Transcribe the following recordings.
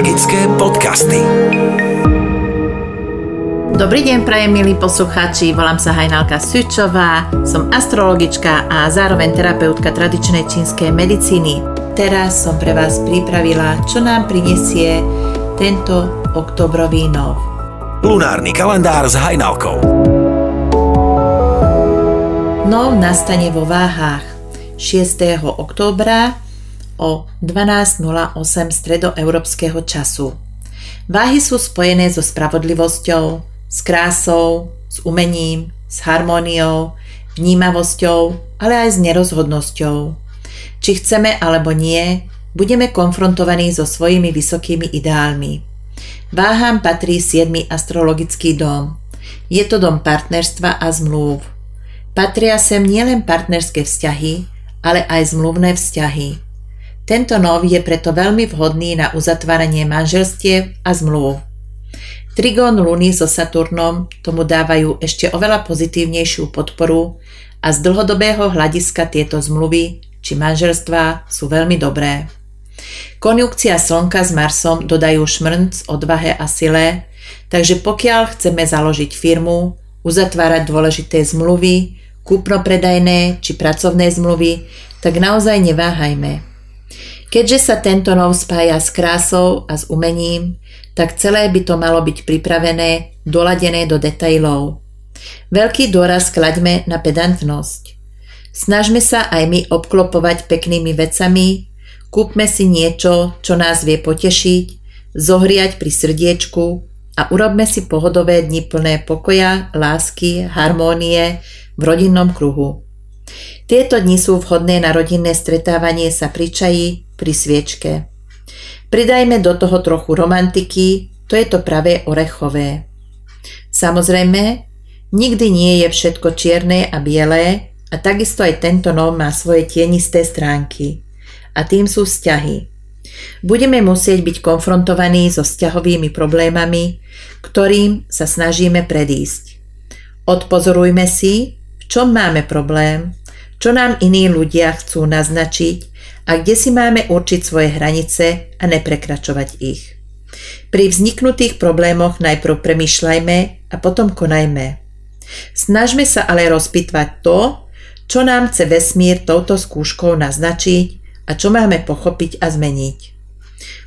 Magické podcasty. Dobrý deň, prajem milí poslucháči, volám sa Hajnalka Sučová, som astrologička a zároveň terapeutka tradičnej čínskej medicíny. Teraz som pre vás pripravila, čo nám prinesie tento oktobrový nov. Lunárny kalendár s Hajnalkou. Nov nastane vo váhach 6. októbra o 12.08 stredoeurópskeho času. Váhy sú spojené so spravodlivosťou, s krásou, s umením, s harmóniou, vnímavosťou, ale aj s nerozhodnosťou. Či chceme alebo nie, budeme konfrontovaní so svojimi vysokými ideálmi. Váhám patrí 7. astrologický dom. Je to dom partnerstva a zmluv. Patria sem nielen partnerské vzťahy, ale aj zmluvné vzťahy. Tento nov je preto veľmi vhodný na uzatváranie manželstiev a zmluv. Trigón Luny so Saturnom tomu dávajú ešte oveľa pozitívnejšiu podporu a z dlhodobého hľadiska tieto zmluvy či manželstva sú veľmi dobré. Konjunkcia Slnka s Marsom dodajú šmrnc, odvahe a sile, takže pokiaľ chceme založiť firmu, uzatvárať dôležité zmluvy, kúpno-predajné či pracovné zmluvy, tak naozaj neváhajme. Keďže sa tento nov spája s krásou a s umením, tak celé by to malo byť pripravené, doladené do detailov. Veľký dôraz klaďme na pedantnosť. Snažme sa aj my obklopovať peknými vecami, kúpme si niečo, čo nás vie potešiť, zohriať pri srdiečku a urobme si pohodové dni plné pokoja, lásky, harmónie v rodinnom kruhu. Tieto dni sú vhodné na rodinné stretávanie sa pri čaji, pri sviečke. Pridajme do toho trochu romantiky, to je to pravé orechové. Samozrejme, nikdy nie je všetko čierne a bielé a takisto aj tento nov má svoje tienisté stránky. A tým sú vzťahy. Budeme musieť byť konfrontovaní so vzťahovými problémami, ktorým sa snažíme predísť. Odpozorujme si, v čom máme problém čo nám iní ľudia chcú naznačiť a kde si máme určiť svoje hranice a neprekračovať ich. Pri vzniknutých problémoch najprv premýšľajme a potom konajme. Snažme sa ale rozpitvať to, čo nám chce vesmír touto skúškou naznačiť a čo máme pochopiť a zmeniť.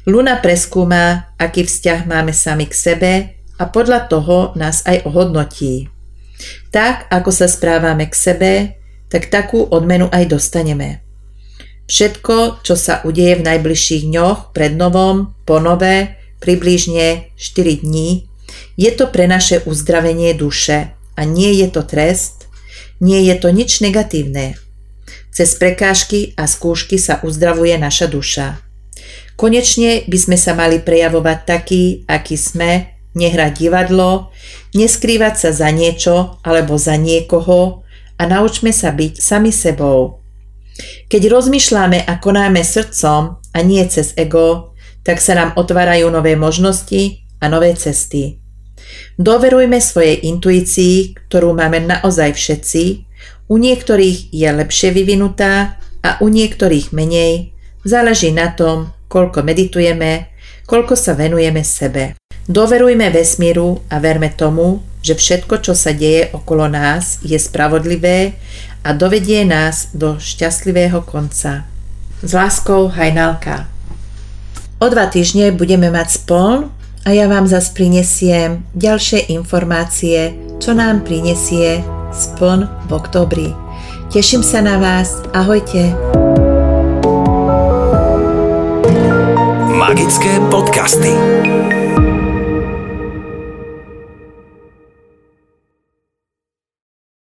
Luna preskúma, aký vzťah máme sami k sebe a podľa toho nás aj ohodnotí. Tak, ako sa správame k sebe, tak takú odmenu aj dostaneme. Všetko, čo sa udeje v najbližších dňoch, pred novom, po nové, približne 4 dní, je to pre naše uzdravenie duše a nie je to trest, nie je to nič negatívne. Cez prekážky a skúšky sa uzdravuje naša duša. Konečne by sme sa mali prejavovať taký, aký sme, nehrať divadlo, neskrývať sa za niečo alebo za niekoho, a naučme sa byť sami sebou. Keď rozmýšľame a konáme srdcom a nie cez ego, tak sa nám otvárajú nové možnosti a nové cesty. Doverujme svojej intuícii, ktorú máme naozaj všetci, u niektorých je lepšie vyvinutá a u niektorých menej. Záleží na tom, koľko meditujeme, koľko sa venujeme sebe. Doverujme vesmíru a verme tomu, že všetko, čo sa deje okolo nás, je spravodlivé a dovedie nás do šťastlivého konca. S láskou Hajnalka. O dva týždne budeme mať spol a ja vám zase prinesiem ďalšie informácie, čo nám prinesie spln v oktobri. Teším sa na vás, ahojte. Magické podcasty.